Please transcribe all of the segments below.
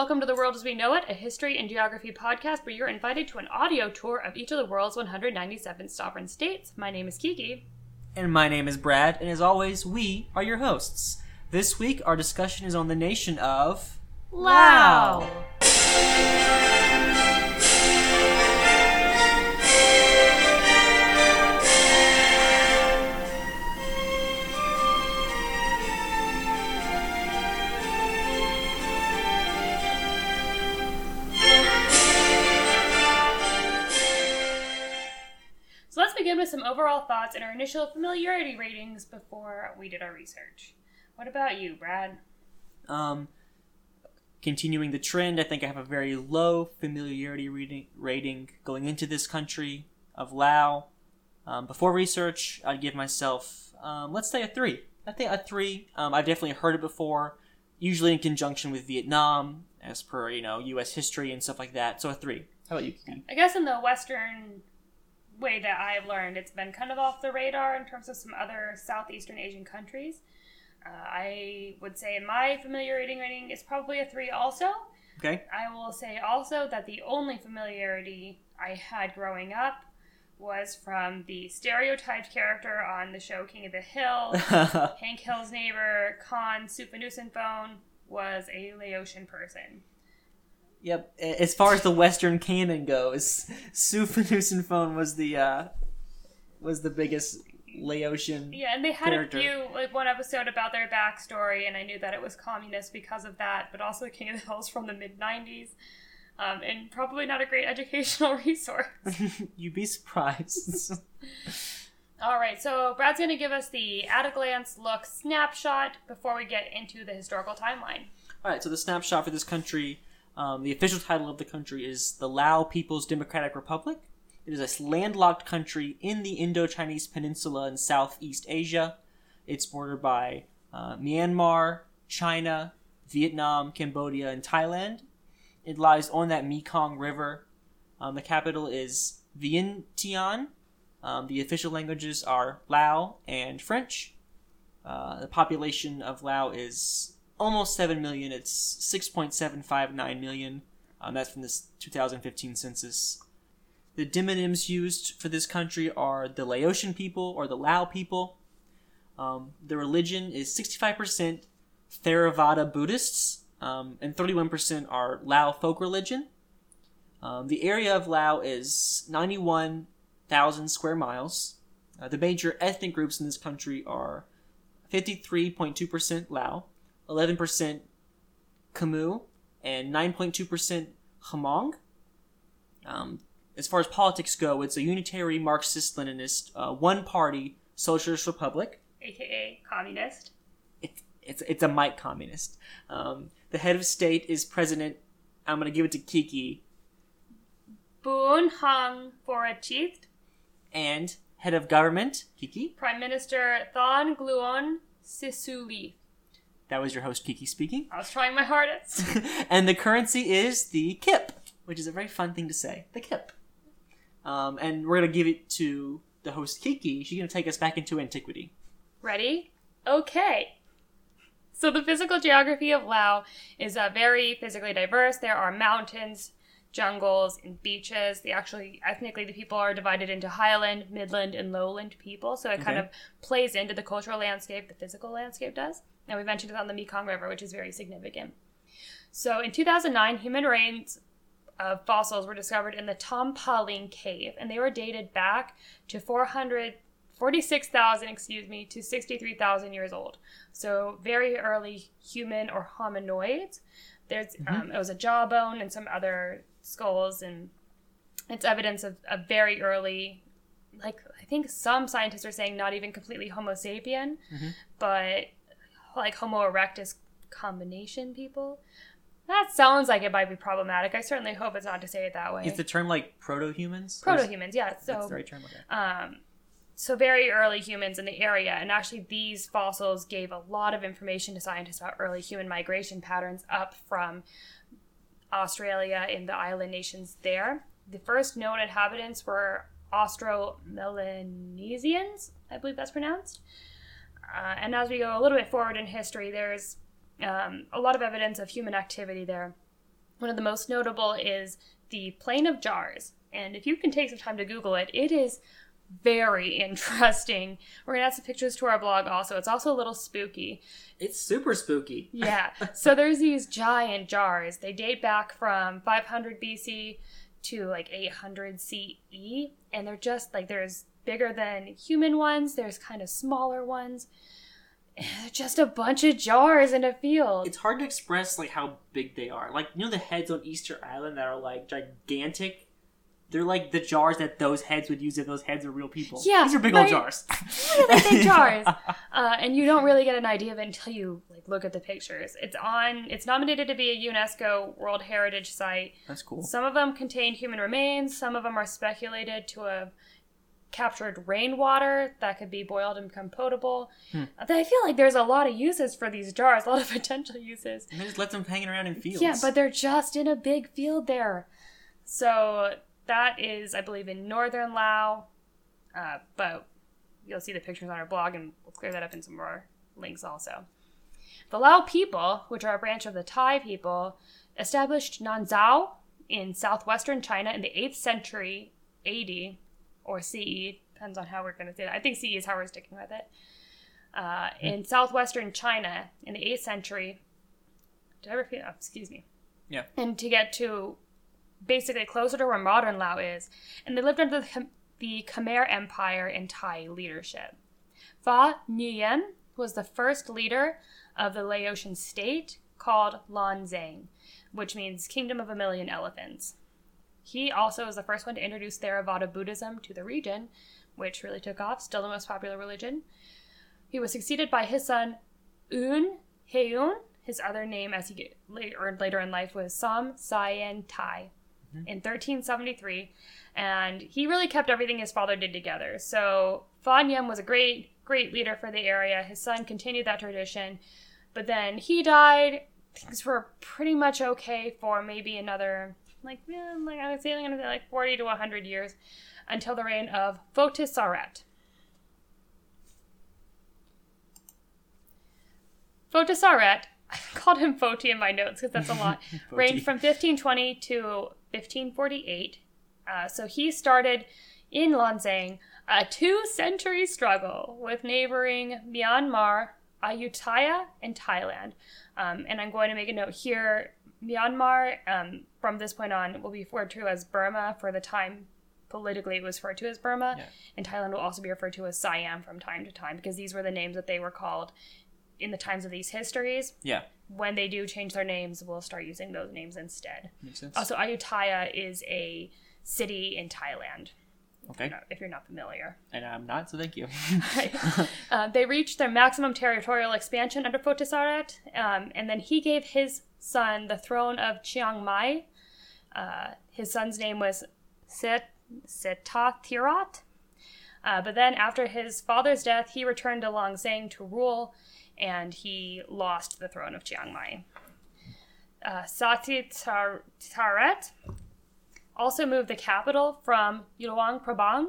welcome to The World as We Know It, a history and geography podcast where you're invited to an audio tour of each of the world's 197 sovereign states. My name is Kiki. And my name is Brad, and as always, we are your hosts. This week, our discussion is on the nation of Lao. Overall thoughts and our initial familiarity ratings before we did our research. What about you, Brad? Um, continuing the trend, I think I have a very low familiarity reading, rating going into this country of Lao. Um, before research, I'd give myself, um, let's say a three. I think a three. Um, I've definitely heard it before, usually in conjunction with Vietnam, as per you know U.S. history and stuff like that. So a three. How about you? Kiki? I guess in the Western way that I've learned, it's been kind of off the radar in terms of some other Southeastern Asian countries. Uh, I would say my familiarity rating is probably a three also. Okay. I will say also that the only familiarity I had growing up was from the stereotyped character on the show King of the Hill. Hank Hill's neighbor, Khan Souphanousinphone, was a Laotian person. Yep. As far as the Western canon goes, Souphanousinphone was the uh, was the biggest Laotian. Yeah, and they had character. a few, like one episode about their backstory, and I knew that it was communist because of that, but also King of the Hills from the mid 90s. Um, and probably not a great educational resource. You'd be surprised. All right, so Brad's going to give us the at a glance look snapshot before we get into the historical timeline. All right. So the snapshot for this country, um, the official title of the country is the Lao People's Democratic Republic. It is a landlocked country in the Indo-Chinese Peninsula in Southeast Asia. It's bordered by uh, Myanmar, China, Vietnam, Cambodia, and Thailand. It lies on that Mekong River. Um, the capital is Vientiane. Um, the official languages are Lao and French. Uh, the population of Lao is almost 7 million. It's 6.759 million. Um, that's from this 2015 census. The demonyms used for this country are the Laotian people or the Lao people. Um, the religion is 65% Theravada Buddhists, um, and 31% are Lao folk religion. Um, the area of Lao is 91,000 square miles. Uh, the major ethnic groups in this country are 53.2% Lao, 11% Khmu, and 9.2% Hmong. Um, as far as politics go, it's a unitary Marxist Leninist, uh, one party socialist republic. aka communist. It's, it's, it's a Mike communist. Um, the head of state is President, I'm going to give it to Kiki, Boon Hung Forachith, and head of government, Kiki. Prime Minister Thon Gluon Sisuli. That was your host, Kiki, speaking. I was trying my hardest. and the currency is the kip, which is a very fun thing to say. The kip. Um, and we're going to give it to the host, Kiki. She's going to take us back into antiquity. Ready? Okay. So the physical geography of Lao is uh, very physically diverse. There are mountains, jungles, and beaches. The actually ethnically the people are divided into highland, midland, and lowland people. So it kind of plays into the cultural landscape. The physical landscape does. And we mentioned it on the Mekong River, which is very significant. So in 2009, human remains of uh, fossils were discovered in the Tom Tompaling cave, and they were dated back to 400. 46,000, excuse me, to 63,000 years old. So very early human or hominoids. There's mm-hmm. um, it was a jawbone and some other skulls, and it's evidence of a very early, like I think some scientists are saying not even completely Homo sapien, mm-hmm. but like Homo erectus combination people. That sounds like it might be problematic. I certainly hope it's not to say it that way. Is the term like proto humans? Proto humans, yeah. That's So the right term. Okay. um, so very early humans in the area and actually these fossils gave a lot of information to scientists about early human migration patterns up from australia in the island nations there the first known inhabitants were austro-melanesians i believe that's pronounced uh, and as we go a little bit forward in history there's um, a lot of evidence of human activity there One of the most notable is the Plain of Jars. And if you can take some time to Google it, it is very interesting. We're going to add some pictures to our blog also. It's also a little spooky. It's super spooky. Yeah. so there's these giant jars. They date back from 500 BC to like 800 CE. And they're just like, there's bigger than human ones, there's kind of smaller ones. They're just a bunch of jars in a field. It's hard to express like how big they are. Like you know the heads on Easter Island that are like gigantic. They're like the jars that those heads would use if those heads were real people. Yeah, these are big right. old jars. really big jars. Uh, and you don't really get an idea of it until you like look at the pictures. It's on. It's nominated to be a UNESCO World Heritage Site. That's cool. Some of them contain human remains. Some of them are speculated to have captured rainwater that could be boiled and become potable. Hmm. I feel like there's a lot of uses for these jars, a lot of potential uses. And they just let them hanging around in fields. Yeah, but they're just in a big field there. So that is, I believe, in northern Laos. Uh, but you'll see the pictures on our blog, and we'll clear that up in some more links also. The Lao people, which are a branch of the Thai people, established Nanzhao in southwestern China in the 8th century AD or CE, depends on how we're going to say that. I think CE is how we're sticking with it. Uh, in southwestern China in the 8th century. Did I repeat? Oh, excuse me. Yeah. And to get to basically closer to where modern Lao is. And they lived under the, Khmer- the Khmer Empire and Thai leadership. Fa Ngum was the first leader of the Laotian state called Lan Xang, which means Kingdom of a Million Elephants. He also was the first one to introduce Theravada Buddhism to the region, which really took off, still the most popular religion. He was succeeded by his son Un Heun. His other name, as he earned later in life, was Samsenthai mm-hmm. in 1373. And he really kept everything his father did together. So Fa Ngum was a great, great leader for the area. His son continued that tradition. But then he died. Things were pretty much okay for maybe another, like, yeah, like I would say, I'm gonna say like 40 to 100 years until the reign of Photisarath. Photisarath, I called him Foti in my notes because that's a lot, reigned from 1520 to 1548. Uh, so he started in Lan Xang a two century struggle with neighboring Myanmar, Ayutthaya, and Thailand. Um, and I'm going to make a note here Myanmar, um, from this point on, will be referred to as Burma for the time politically it was referred to as Burma, Yeah. and Thailand will also be referred to as Siam from time to time because these were the names that they were called in the times of these histories. Yeah, When they do change their names, we'll start using those names instead. makes sense. Also, Ayutthaya is a city in Thailand. okay, No, if you're not familiar. and I'm not, so thank you. Right. uh, they reached their maximum territorial expansion under Photisarath, um, and then he gave his son the throne of Chiang Mai. Uh, his son's name was Set Setthathirath. Uh, but then, after his father's death, he returned to Longzang to rule, and he lost the throne of Chiang Mai. Uh, Sati also moved the capital from Luang Prabang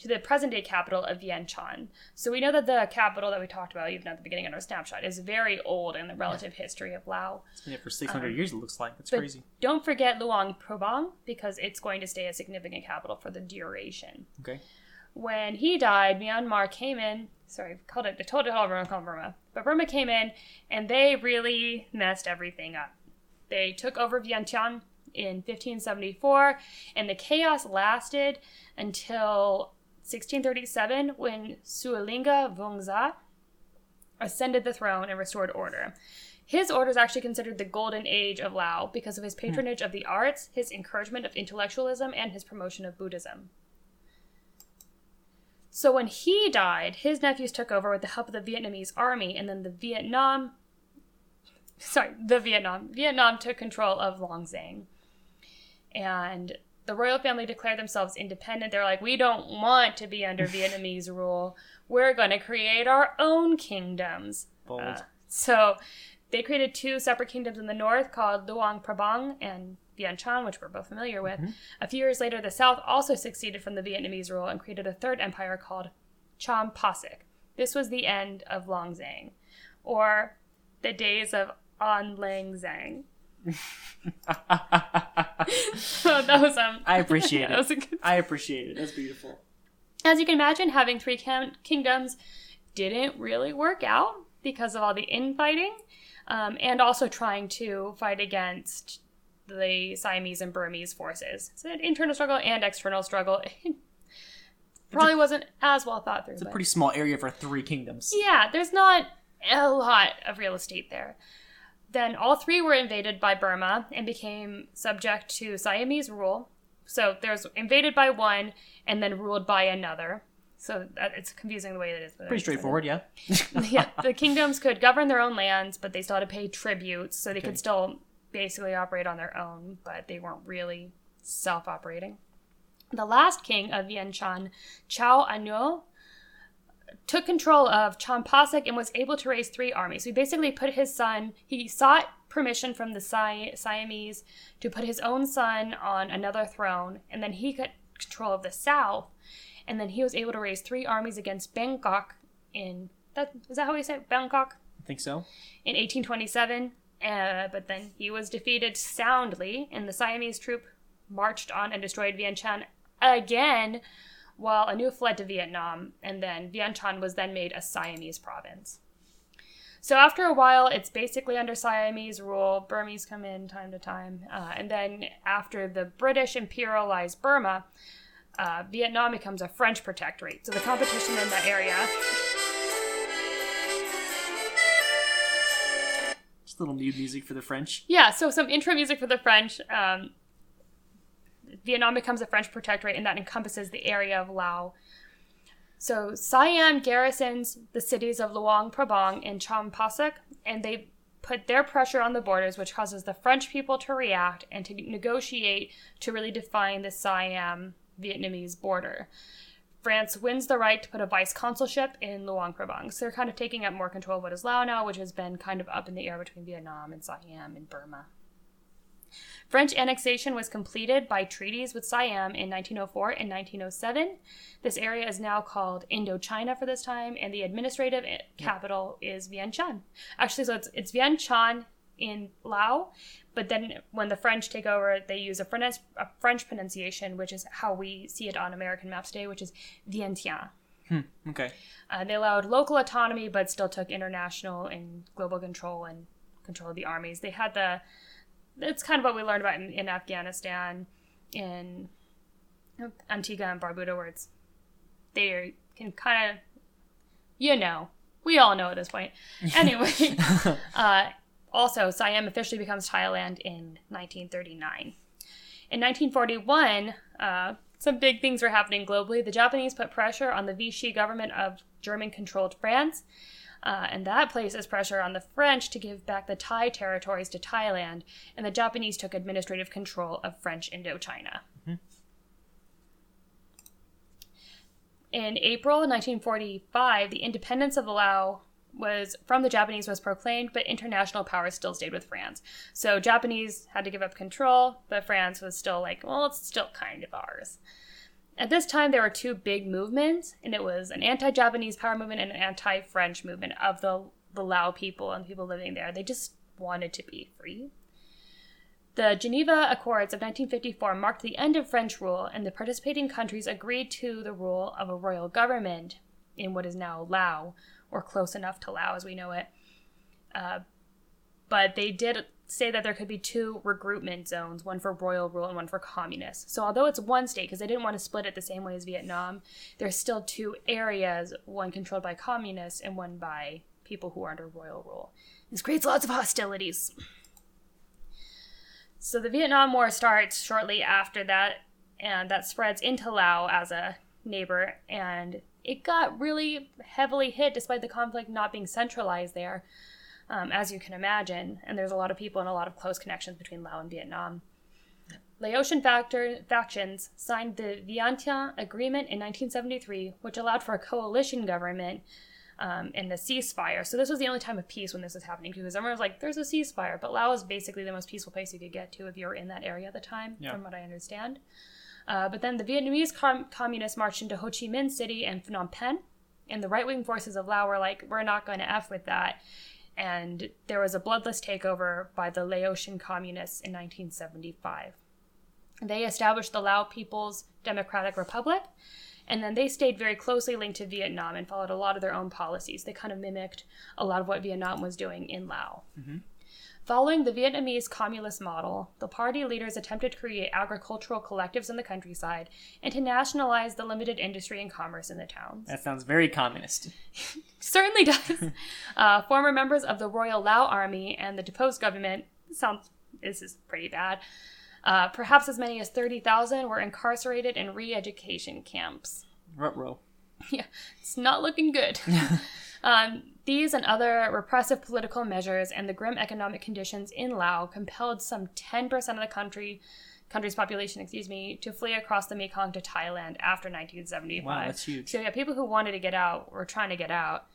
to the present day capital of Vientiane. So we know that the capital that we talked about, even at the beginning of our snapshot, is very old in the relative history of Lao. It's been there for 600 um, years. It looks like that's But crazy. don't forget Luang Prabang because it's going to stay a significant capital for the duration. Okay, When he died, Myanmar came in. Sorry, I called it. I told it all Burma called Burma, but Burma came in and they really messed everything up. They took over Vientiane in 1574, and the chaos lasted until 1637 when Sourigna Vongsa ascended the throne and restored order. His order is actually considered the golden age of Lao because of his hmm. patronage of the arts, his encouragement of intellectualism, and his promotion of Buddhism. So when he died, his nephews took over with the help of the Vietnamese army, and then the Vietnam, sorry, the Vietnam, Vietnam took control of Long Xang. And the royal family declared themselves independent. They're like, we don't want to be under Vietnamese rule. We're going to create our own kingdoms. bold. Uh, so they created two separate kingdoms in the north called Luang Prabang and Vientiane, which we're both familiar with. A few years later, the south also succeeded from the Vietnamese rule and created a third empire called Champasak. This was the end of Long Xang, or the days of An Lang Xang. So that was um. I appreciate that it. was a good I appreciate it. That's beautiful. As you can imagine, having three kin- kingdoms didn't really work out because of all the infighting, um, and also trying to fight against the Siamese and Burmese forces. So an internal struggle and external struggle. Probably wasn't as well thought through. It's a but- pretty small area for three kingdoms. yeah, there's not a lot of real estate there. Then all three were invaded by Burma and became subject to Siamese rule. So there's invaded by one and then ruled by another. So that, it's confusing the way that it's Pretty straightforward, yeah. yeah, the kingdoms could govern their own lands, but they still had to pay tributes, so they Okay. could still basically operate on their own, but they weren't really self-operating. The last king of Vientiane, Chao Anyo, took control of Champasak and was able to raise three armies. So he basically put his son, he sought permission from the Si- Siamese to put his own son on another throne, and then he got control of the south, and then he was able to raise three armies against Bangkok in that is that how we say it? Bangkok I think so. in 1827. Uh, but then he was defeated soundly, and the Siamese troop marched on and destroyed Vientiane again, while Anu fled to Vietnam, and then Vientiane was then made a Siamese province. So after a while, it's basically under Siamese rule. Burmese come in time to time, uh, and then after the British imperialized Burma, uh, Vietnam becomes a French protectorate. So the competition in that area Just a little mood music for the French. Yeah, so some intro music for the French. Um, Vietnam becomes a French protectorate, and that encompasses the area of Laos. So Siam garrisons the cities of Luang Prabang and Champasak, and they put their pressure on the borders, which causes the French people to react and to negotiate to really define the Siam Vietnamese border. France wins the right to put a vice consulship in Luang Prabang. So they're kind of taking up more control of what is Laos now, which has been kind of up in the air between Vietnam and Siam and Burma. French annexation was completed by treaties with Siam in 1904 and 1907. This area is now called Indochina for this time, and the administrative capital is Vientiane. Actually, so it's, it's Vientiane in Lao, but then when the French take over, they use a French, a French pronunciation, which is how we see it on American maps today, which is Vientiane. Hmm. Okay. Uh, they allowed local autonomy, but still took international and global control and control of the armies. They had the. It's kind of what we learned about in, in Afghanistan, in Antigua and Barbuda, where it's they can kind of, you know, we all know at this point. Anyway, uh, also Siam officially becomes Thailand in 1939. In 1941, uh, some big things were happening globally. The Japanese put pressure on the Vichy government of German controlled France, uh, and that places pressure on the French to give back the Thai territories to Thailand, and the Japanese took administrative control of French Indochina. In April 1945, the independence of Laos was from the Japanese was proclaimed, but international power still stayed with France. So Japanese had to give up control, but France was still like, well, it's still kind of ours. At this time, there were two big movements, and it was an anti-Japanese power movement and an anti-French movement of the the Lao people and people living there. They just wanted to be free. The Geneva Accords of 1954 marked the end of French rule, and the participating countries agreed to the rule of a royal government in what is now Laos, or close enough to Laos as we know it. Uh, but they did say that there could be two regroupment zones, one for royal rule and one for communists. So although it's one state, because they didn't want to split it the same way as Vietnam, there's still two areas, one controlled by communists and one by people who are under royal rule. This creates lots of hostilities. So the Vietnam War starts shortly after that, and that spreads into Laos as a neighbor, and it got really heavily hit despite the conflict not being centralized there, um, as you can imagine. And there's a lot of people and a lot of close connections between Laos and Vietnam. Laotian factor, factions signed the Vientiane Agreement in 1973, which allowed for a coalition government um, and a ceasefire. So this was the only time of peace when this was happening because everyone was like, "There's a ceasefire," but Laos is basically the most peaceful place you could get to if you were in that area at the time, Yeah. from what I understand. Uh, but then the Vietnamese com- communists marched into Ho Chi Minh City and Phnom Penh, and the right wing forces of Laos were like, "We're not going to f with that." And there was a bloodless takeover by the Laotian communists in 1975. They established the Lao People's Democratic Republic, and then they stayed very closely linked to Vietnam and followed a lot of their own policies. They kind of mimicked a lot of what Vietnam was doing in Laos. Mm-hmm. Following the Vietnamese communist model, the party leaders attempted to create agricultural collectives in the countryside and to nationalize the limited industry and commerce in the towns. That sounds very communist. Certainly does. uh, former members of the Royal Lao Army and the deposed government sounds this is pretty bad. Uh, perhaps as many as thirty thousand were incarcerated in re-education camps. Rutro. yeah, it's not looking good. um, these and other repressive political measures and the grim economic conditions in Laos compelled some 10% of the country country's population, excuse me, to flee across the Mekong to Thailand after 1975. Wow, that's huge. So yeah, people who wanted to get out were trying to get out.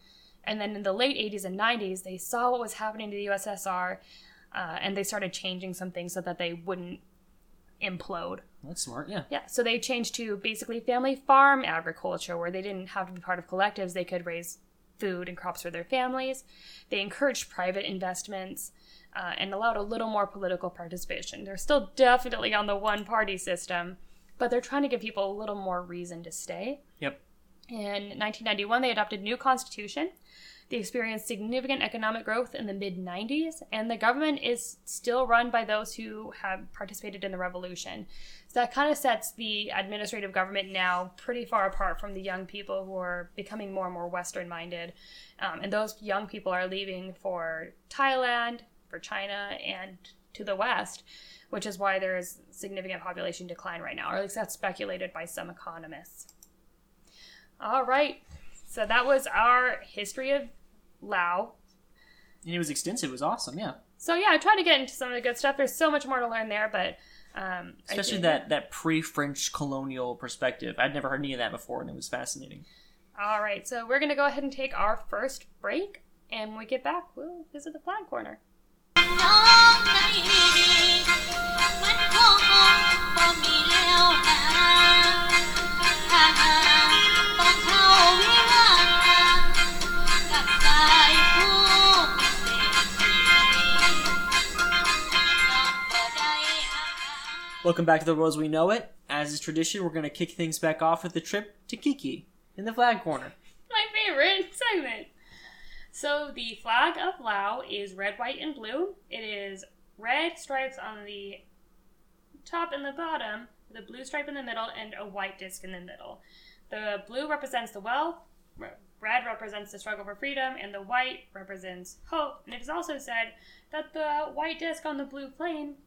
And then in the late 80s and 90s, they saw what was happening to the USSR, uh, and they started changing some things so that they wouldn't implode. That's smart, yeah. Yeah, so they changed to basically family farm agriculture where they didn't have to be part of collectives. They could raise food and crops for their families. They encouraged private investments uh, and allowed a little more political participation. They're still definitely on the one party system, but they're trying to give people a little more reason to stay. Yep. In 1991, they adopted new constitution. They experienced significant economic growth in the mid 90s, and the government is still run by those who have participated in the revolution. So that kind of sets the administrative government now pretty far apart from the young people who are becoming more and more Western minded. Um, and those young people are leaving for Thailand, for China, and to the West, which is why there is significant population decline right now, or at least that's speculated by some economists. All right. So that was our history of Lao. And it was extensive. It was awesome, yeah. So yeah, I tried to get into some of the good stuff. There's so much more to learn there, but um, Especially that, that pre French colonial perspective. I'd never heard any of that before, and it was fascinating. All right, so we're gonna go ahead and take our first break, and when we get back, we'll visit the flag corner. Welcome back to the world as we know it. As is tradition, we're going to kick things back off with the trip to Kiki in the flag corner. My favorite segment. So the flag of Lao is red, white, and blue. It is red stripes on the top and the bottom, the blue stripe in the middle, and a white disc in the middle. The blue represents the wealth, red represents the struggle for freedom, and the white represents hope. And it is also said that the white disc on the blue plane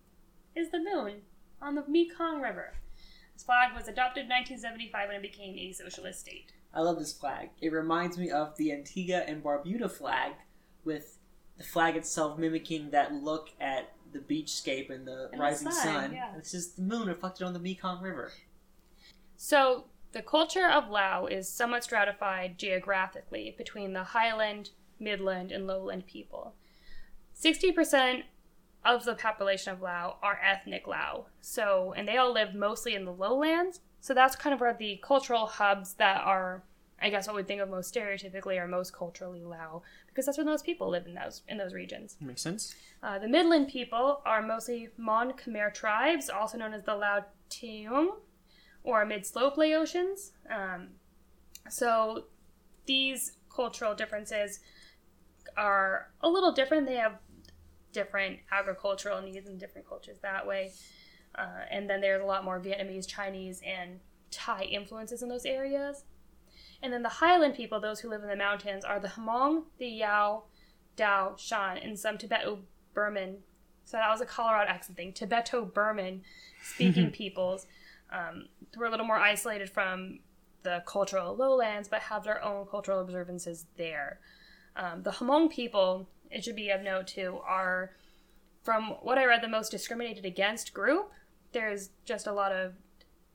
is the moon on the Mekong River. This flag was adopted in 1975 when it became a socialist state. I love this flag. It reminds me of the Antigua and Barbuda flag, with the flag itself mimicking that look at the beachscape and the And the rising sun, sun. yeah. It's just the moon reflected on the Mekong River. So, the culture of Lao is somewhat stratified geographically between the highland, midland, and lowland people. 60% of the population of Lao are ethnic Lao. So, and they all live mostly in the lowlands. So that's kind of where the cultural hubs that are I guess what we think of most stereotypically are most culturally Lao because that's where those people live in those in those regions. Makes sense. Uh, the Midland people are mostly Mon Khmer tribes, also known as the Lao Theung, or Mid Slope Laotians. Um, so these cultural differences are a little different. They have different agricultural needs and different cultures that way. Uh, and then there's a lot more Vietnamese, Chinese, and Thai influences in those areas. And then the Highland people, those who live in the mountains, are the Hmong, the Yao, Dao, Shan, and some Tibeto Burman. So that was a Colorado accent thing. Tibeto Burman speaking peoples um, who are a little more isolated from the cultural lowlands, but have their own cultural observances there. Um, the Hmong people, it should be of note too, are, from what I read, the most discriminated against group. There's just a lot of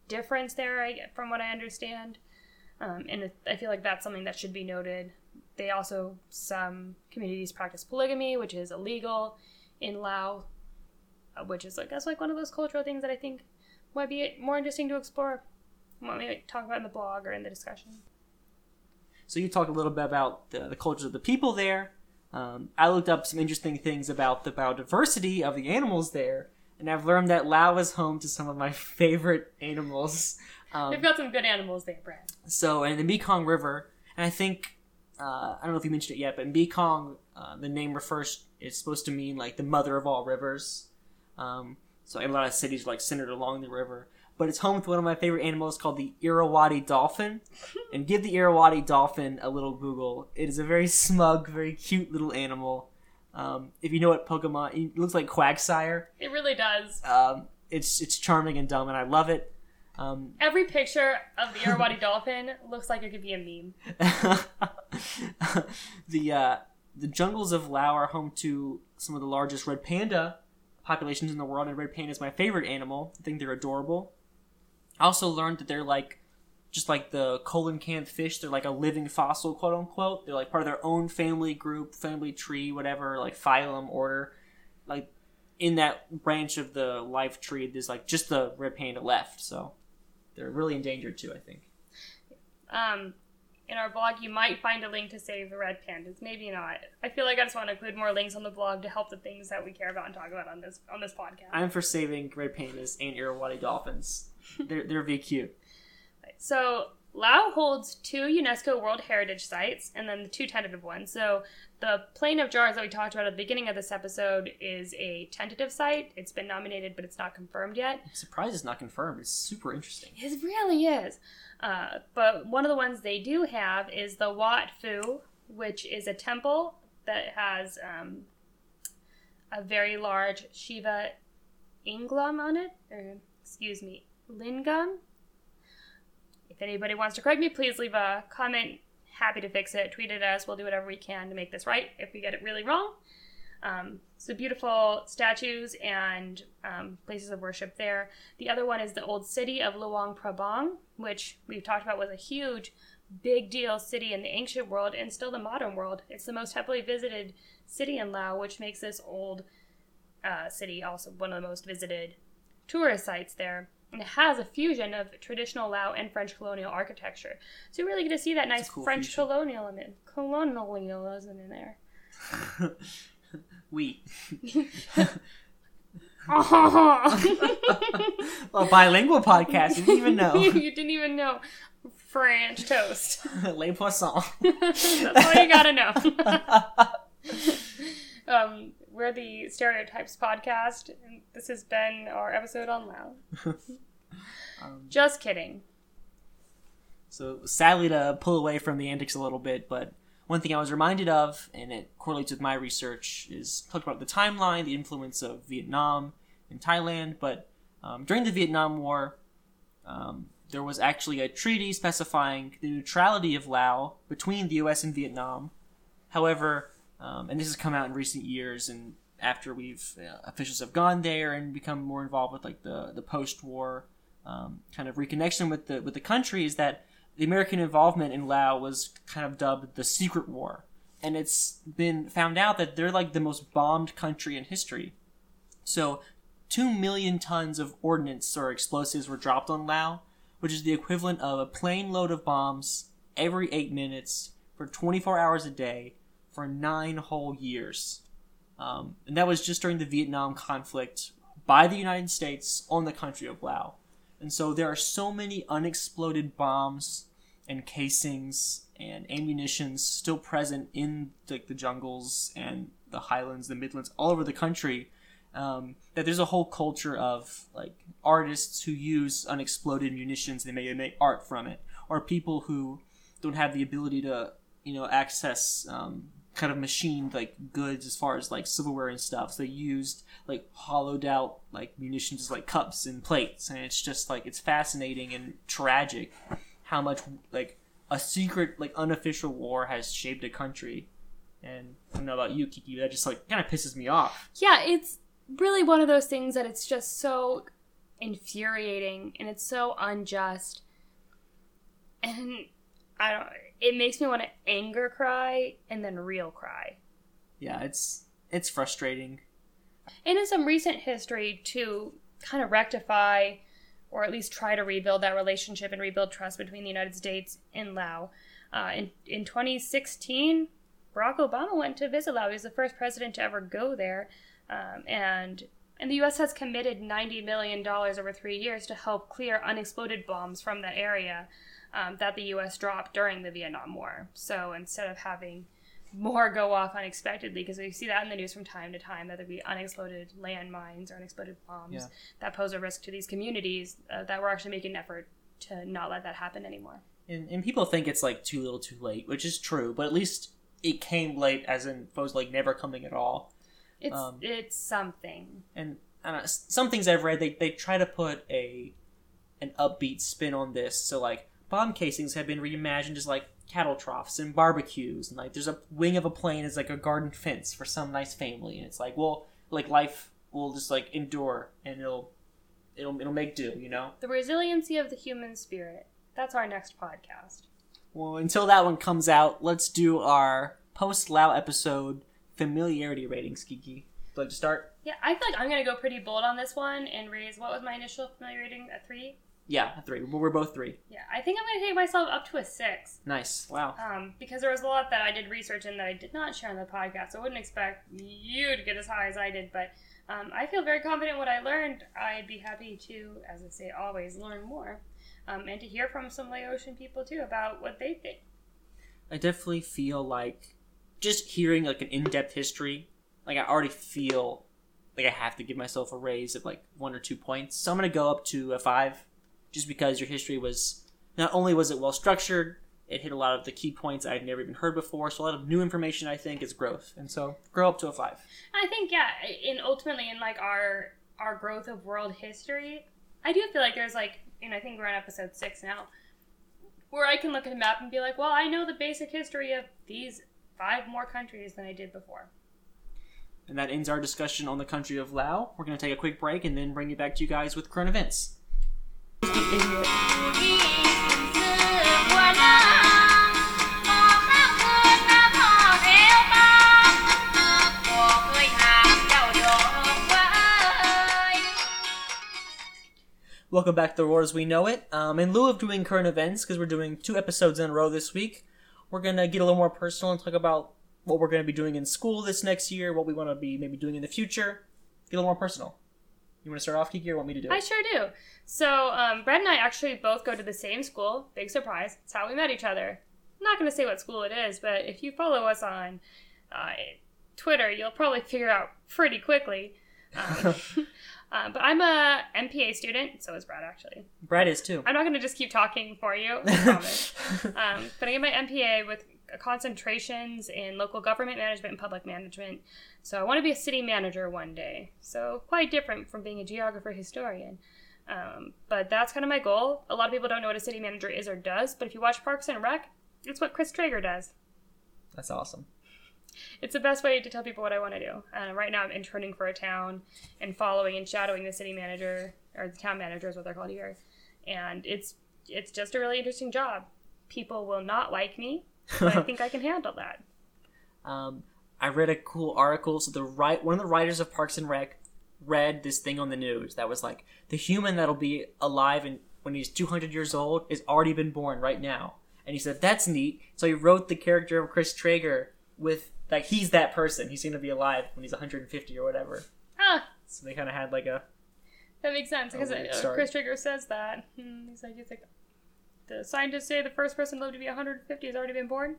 difference there, I, from what I understand. Um, and I feel like that's something that should be noted. They also, some communities practice polygamy, which is illegal in Laos, uh, which is, I guess, like one of those cultural things that I think might be more interesting to explore. What we talk about in the blog or in the discussion. So you talked a little bit about the, the cultures of the people there. Um, I looked up some interesting things about the biodiversity of the animals there, and I've learned that Laos is home to some of my favorite animals. Um, They've got some good animals there, Brad. so, and the Mekong River, and I think uh, I don't know if you mentioned it yet, but Mekong, uh, the name refers, it's supposed to mean like the mother of all rivers. Um, so a lot of cities are like centered along the river. But it's home to one of my favorite animals called the Irrawaddy dolphin. and give the Irrawaddy dolphin a little Google. It is a very smug, very cute little animal. Um, if you know what Pokemon, it looks like Quagsire. It really does. Um, it's it's charming and dumb, and I love it. Um, Every picture of the Irrawaddy dolphin looks like it could be a meme. the uh, the jungles of Laos are home to some of the largest red panda populations in the world, and red panda is my favorite animal. I think they're adorable. I also learned that they're like just like the coelacanth fish. They're like a living fossil, quote unquote. They're like part of their own family group, family tree, whatever, like phylum order. Like in that branch of the life tree, there's like just the red panda left. So they're really endangered too. I think. Um, in our blog, you might find a link to save the red pandas. Maybe not. I feel like I just want to include more links on the blog to help the things that we care about and talk about on this on this podcast. I'm for saving red pandas and Irrawaddy dolphins. they're they're cute. So Lao holds two UNESCO World Heritage Sites and then the two tentative ones. So the Plain of Jars that we talked about at the beginning of this episode is a tentative site. It's been nominated, but it's not confirmed yet. I'm surprised it's not confirmed. It's super interesting. It really is. Uh, but one of the ones they do have is the Wat Phu, which is a temple that has um, a very large Shiva Inglam on it. Or, excuse me, Lingam. If anybody wants to correct me, please leave a comment. Happy to fix it. Tweet at us. We'll do whatever we can to make this right if we get it really wrong. Um, so beautiful statues and um, places of worship there. The other one is the old city of Luang Prabang, which we've talked about was a huge, big deal city in the ancient world and still the modern world. It's the most heavily visited city in Laos, which makes this old uh, city also one of the most visited tourist sites there. And it has a fusion of traditional Lao and French colonial architecture. So you really get to see that nice cool French fusion. colonialism, colonialism in there. we. you a bilingual podcast. You didn't even know. You didn't even know French toast. Les poissons. That's all you gotta know. um, we're the Stereotypes Podcast, and this has been our episode on Lao. Um, Just kidding. So sadly to pull away from the antics a little bit, but one thing I was reminded of, and it correlates with my research, is talked about the timeline, the influence of Vietnam and Thailand. But um, during the Vietnam War, um, there was actually a treaty specifying the neutrality of Laos between the U.S. and Vietnam. However, um, and this has come out in recent years, and after we've uh, officials have gone there and become more involved with like the the post-war um, kind of reconnection with the with the country, is that the American involvement in Laos was kind of dubbed the secret war. And it's been found out that they're like the most bombed country in history. So, 2 million tons of ordnance or explosives were dropped on Laos, which is the equivalent of a plane load of bombs every 8 minutes for 24 hours a day for 9 whole years. Um, and that was just during the Vietnam conflict by the United States on the country of Laos. And so there are so many unexploded bombs and casings and ammunition still present in the, the jungles and the highlands, the midlands, all over the country. Um, that there's a whole culture of like artists who use unexploded munitions. They may make art from it, or people who don't have the ability to, you know, access um, kind of machined like goods as far as like silverware and stuff. So they used like hollowed out like munitions as like cups and plates, and it's just like it's fascinating and tragic how much like a secret like unofficial war has shaped a country. And I don't know about you, Kiki, but that just like kind of pisses me off. Yeah, it's really one of those things that it's just so infuriating and it's so unjust. And I don't it makes me want to anger cry and then real cry. Yeah, it's it's frustrating. And in some recent history to kind of rectify or at least try to rebuild that relationship and rebuild trust between the United States and Laos. Uh, in, in 2016, Barack Obama went to visit Laos. He was the first president to ever go there, um, and and the U.S. has committed ninety million dollars over three years to help clear unexploded bombs from that area um, that the U.S. dropped during the Vietnam War. So instead of having more go off unexpectedly, because we see that in the news from time to time, that there be unexploded landmines or unexploded bombs Yeah. that pose a risk to these communities, uh, that we're actually making an effort to not let that happen anymore. And, and people think it's like too little, too late, which is true. But at least it came late, as in opposed like never coming at all. It's Um, it's something. and I know, some things I've read, they, they try to put a an upbeat spin on this. So like bomb casings have been reimagined as like cattle troughs and barbecues, and like there's a wing of a plane as like a garden fence for some nice family, and it's like well, like life will just like endure and it'll it'll it'll make do, you know. The resiliency of the human spirit. That's our next podcast. Well, until that one comes out, let's do our post Lao episode familiarity ratings, Kiki. Like to start? Yeah, I feel like I'm gonna go pretty bold on this one and raise what was my initial familiar rating at three. Yeah, a three. We're both three. Yeah, I think I'm gonna take myself up to a six. Nice. Wow. Um, because there was a lot that I did research in that I did not share on the podcast. So I wouldn't expect you to get as high as I did, but um, I feel very confident what I learned. I'd be happy to, as I say, always learn more, um, and to hear from some Laotian people too about what they think. I definitely feel like just hearing like an in-depth history, like I already feel like I have to give myself a raise of like one or two points. So I'm gonna go up to a five, just because your history was not only was it well structured, it hit a lot of the key points I'd never even heard before. So a lot of new information. I think is growth, and so grow up to a five. I think yeah, and ultimately in like our our growth of world history, I do feel like there's like, and I think we're on episode six now, where I can look at a map and be like, well, I know the basic history of these five more countries than I did before. And that ends our discussion on the country of Lao. We're gonna take a quick break and then bring you back to you guys with current events. Welcome back to the World as We Know It. Um, in lieu of doing current events, because we're doing two episodes in a row this week, we're going to get a little more personal and talk about what we're going to be doing in school this next year, what we want to be maybe doing in the future. Get a little more personal. You want to start off, Kiki, or want me to do it? I sure do. So, um, Brad and I actually both go to the same school. Big surprise. It's how we met each other. I'm not going to say what school it is, but if you follow us on uh, Twitter, you'll probably figure out pretty quickly. Um, uh, but I'm a MPA student, so is Brad actually. Brad is too. I'm not going to just keep talking for you, I promise. um, but I get my MPA with concentrations in local government management and public management. So I want to be a city manager one day. So quite different from being a geographer historian. Um, but that's kind of my goal. A lot of people don't know what a city manager is or does, but if you watch Parks and Rec, it's what Chris Traeger does. That's awesome. It's the best way to tell people what I want to do. Uh, right now, I'm interning for a town and following and shadowing the city manager or the town manager is what they're called here, and it's it's just a really interesting job. People will not like me, I think I can handle that. Um, I read a cool article. So the right one of the writers of Parks and Rec read this thing on the news that was like the human that'll be alive and when he's 200 years old is already been born right now. And he said that's neat. So he wrote the character of Chris Traeger with like he's that person. He's gonna be alive when he's 150 or whatever. Ah, So they kind of had like a that makes sense because uh. Chris Traeger says that. Hmm, he's like, he's like, the scientists say the first person to live to be 150 has already been born.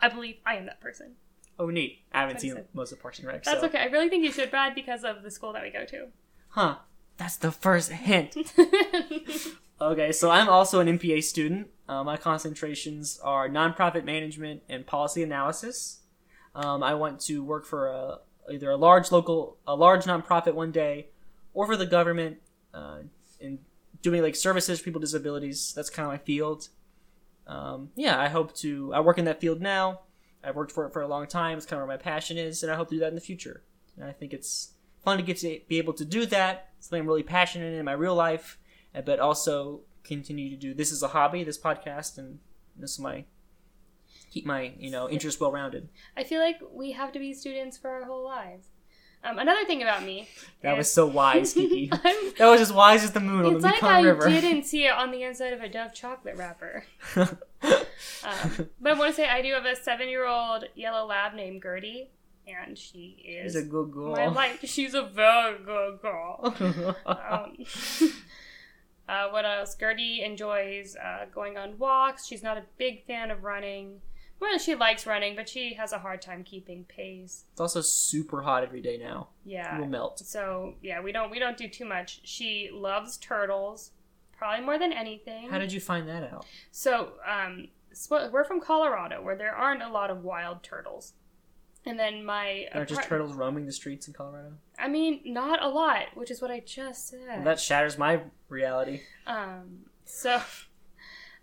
I believe I am that person. oh neat. I haven't seen most of Parks and Rec. That's so. okay. I really think you should, Brad, because of the school that we go to. Huh. That's the first hint. Okay, so I'm also an MPA student. Uh, my concentrations are nonprofit management and policy analysis. Um, I want to work for a, either a large local, a large nonprofit one day, or for the government, uh, in doing like services for people with disabilities. That's kind of my field. Um, yeah, I hope to. I work in that field now. I've worked for it for a long time. It's kind of where my passion is, and I hope to do that in the future. And I think it's fun to get to be able to do that. Something I'm really passionate in in my real life, but also continue to do this is a hobby, this podcast, and this is my keep my you know interest well rounded. I feel like we have to be students for our whole lives. Um, another thing about me. That is- was so wise, Kiki. That was as wise as the moon on it's the like Mekong I River. didn't see it on the inside of a Dove chocolate wrapper. Um, but I want to say I do have a seven-year-old yellow lab named Gertie, and she is She's a good girl. my life. She's a very good girl. Um, uh, what else? Gertie enjoys uh, going on walks. She's not a big fan of running. Well, she likes running, but she has a hard time keeping pace. it's also super hot every day now. It Yeah. will melt. So yeah, we don't we don't do too much. She loves turtles, probably more than anything. How did you find that out? So, um, so we're from Colorado, where there aren't a lot of wild turtles. And then my, Are just turtles roaming the streets in Colorado? I mean, not a lot, which is what I just said. Well, that shatters my reality. Um, so,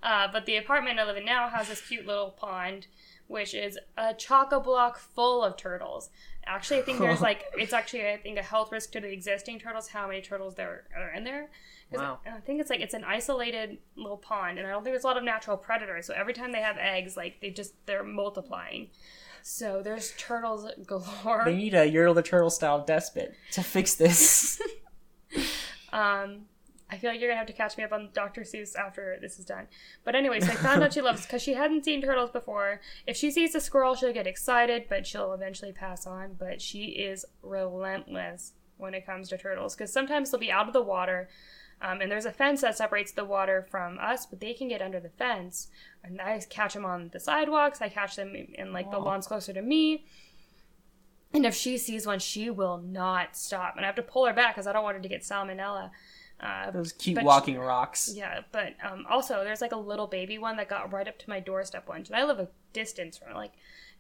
uh, but the apartment I live in now has this cute little pond, which is a chock a block full of turtles. Actually, I think there's like it's actually I think a health risk to the existing turtles how many turtles there are in there. Wow. I think it's like it's an isolated little pond, and I don't think there's a lot of natural predators. So every time they have eggs, like they just they're multiplying. So there's turtles galore. They need a Yertle the Turtle style despot to fix this. Um, I feel like you're gonna have to catch me up on Dr. Seuss after this is done. But anyways, I found out she loves because she hadn't seen turtles before. If she sees a squirrel, she'll get excited, but she'll eventually pass on. But she is relentless when it comes to turtles because sometimes they'll be out of the water. Um, and there's a fence that separates the water from us, but they can get under the fence. And I catch them on the sidewalks. I catch them in, in like the lawns closer to me. And if she sees one, she will not stop. And I have to pull her back because I don't want her to get salmonella. Uh, Those cute But she- walking rocks. yeah, but um, also there's like a little baby one that got right up to my doorstep once, and I live a distance from like,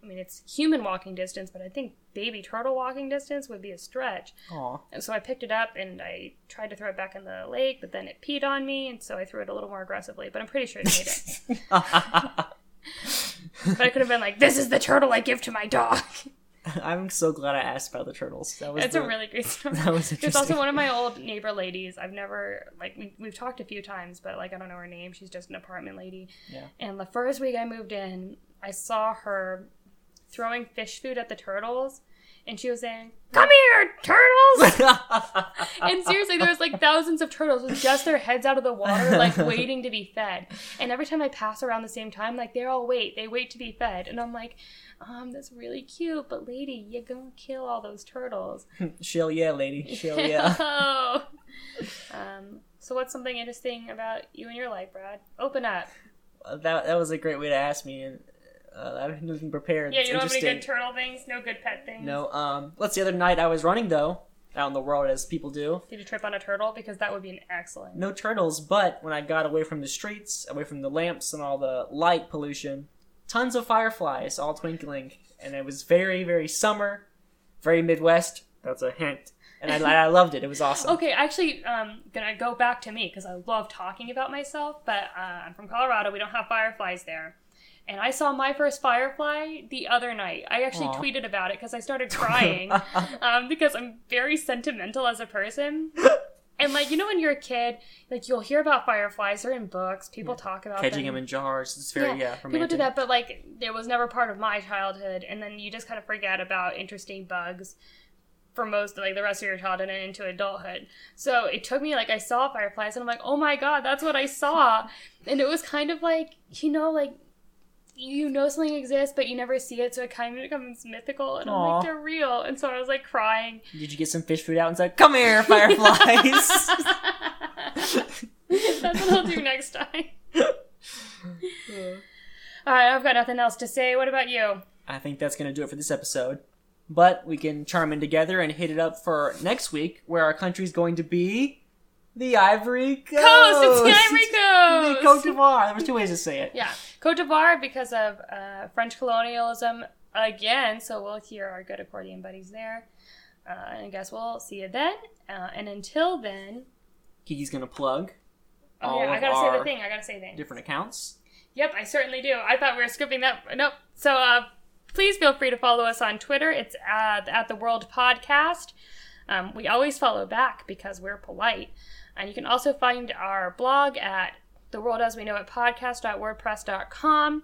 I mean it's human walking distance, but I think baby turtle walking distance would be a stretch. Aw. And so I picked it up and I tried to throw it back in the lake, but then it peed on me, and so I threw it a little more aggressively. But I'm pretty sure it made it. but I could have been like, "This is the turtle I give to my dog." I'm so glad I asked about the turtles. That was It's the- a really great story. that was There's interesting. also one of my old neighbor ladies. I've never like we we've talked a few times, but like I don't know her name. She's just an apartment lady. Yeah. And the first week I moved in, I saw her throwing fish food at the turtles, and she was saying, "Come here, turtles!" and seriously, there was like thousands of turtles with just their heads out of the water, like waiting to be fed. And every time I pass around the same time, like they all wait. They wait to be fed, and I'm like, um, that's really cute, but lady, you're gonna kill all those turtles. Shill yeah, lady. Shill yeah. Oh. um, so what's something interesting about you and your life, Brad? Open up. Uh, that that was a great way to ask me, and uh, I even prepared. Yeah, you don't have any good turtle things, no good pet things. No, um, let's. The other night I was running though, out in the world as people do. Did you trip on a turtle? Because that would be an excellent. No turtles, but when I got away from the streets, away from the lamps and all the light pollution, tons of fireflies all twinkling, and it was very, very summer, very Midwest. That's a hint, and I, I loved it. It was awesome. Okay, actually, um, gonna go back to me because I love talking about myself. But uh, I'm from Colorado. We don't have fireflies there, and I saw my first firefly the other night. I actually Aw. tweeted about it because I started crying um, because I'm very sentimental as a person. And like you know, when you're a kid, like you'll hear about fireflies. They're in books. People talk about Catching them. them in jars. It's very yeah, romantic. People do that, but like it was never part of my childhood, and then you just kind of forget about interesting bugs for most like the rest of your childhood and into adulthood. So it took me like I saw fireflies, and I'm like, oh my god, that's what I saw, and it was kind of like you know like. You know something exists, but you never see it, so it kind of becomes mythical, and I'm like, they're real. And so I was like crying. Did you get some fish food out and said, "Come here, fireflies"? That's what I'll do next time. All right, I've got nothing else to say. What about you? I think that's going to do it for this episode. But we can charm in together and hit it up for next week, where our country's going to be the Ivory Coast. Coast, it's the Ivory Coast. The Cote d'Ivoire. There was two ways to say it. Yeah, Cote d'Ivoire because of uh, French colonialism again. So we'll hear our good accordion buddies there. Uh, and I guess we'll see you then. Uh, and until then, Kiki's going to plug oh all yeah, I gotta say the thing. I gotta say things. different accounts. Yep, I certainly do. I thought we were skipping that. Nope. So uh, please feel free to follow us on Twitter. It's at, at the World Podcast. Um, we always follow back because we're polite. And you can also find our blog at the world as we know it podcast.wordpress.com.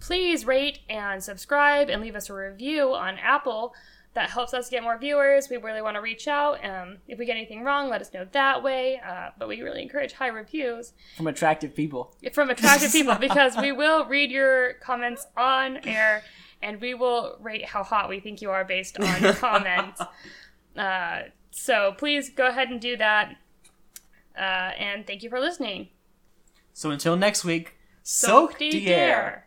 Please rate and subscribe and leave us a review on Apple that helps us get more viewers. We really want to reach out. Um, if we get anything wrong, let us know that way. Uh, but we really encourage high reviews From attractive people. from attractive people because we will read your comments on air and we will rate how hot we think you are based on your comments. Uh, so please go ahead and do that. Uh, and thank you for listening. So until next week, soak, Soak the air.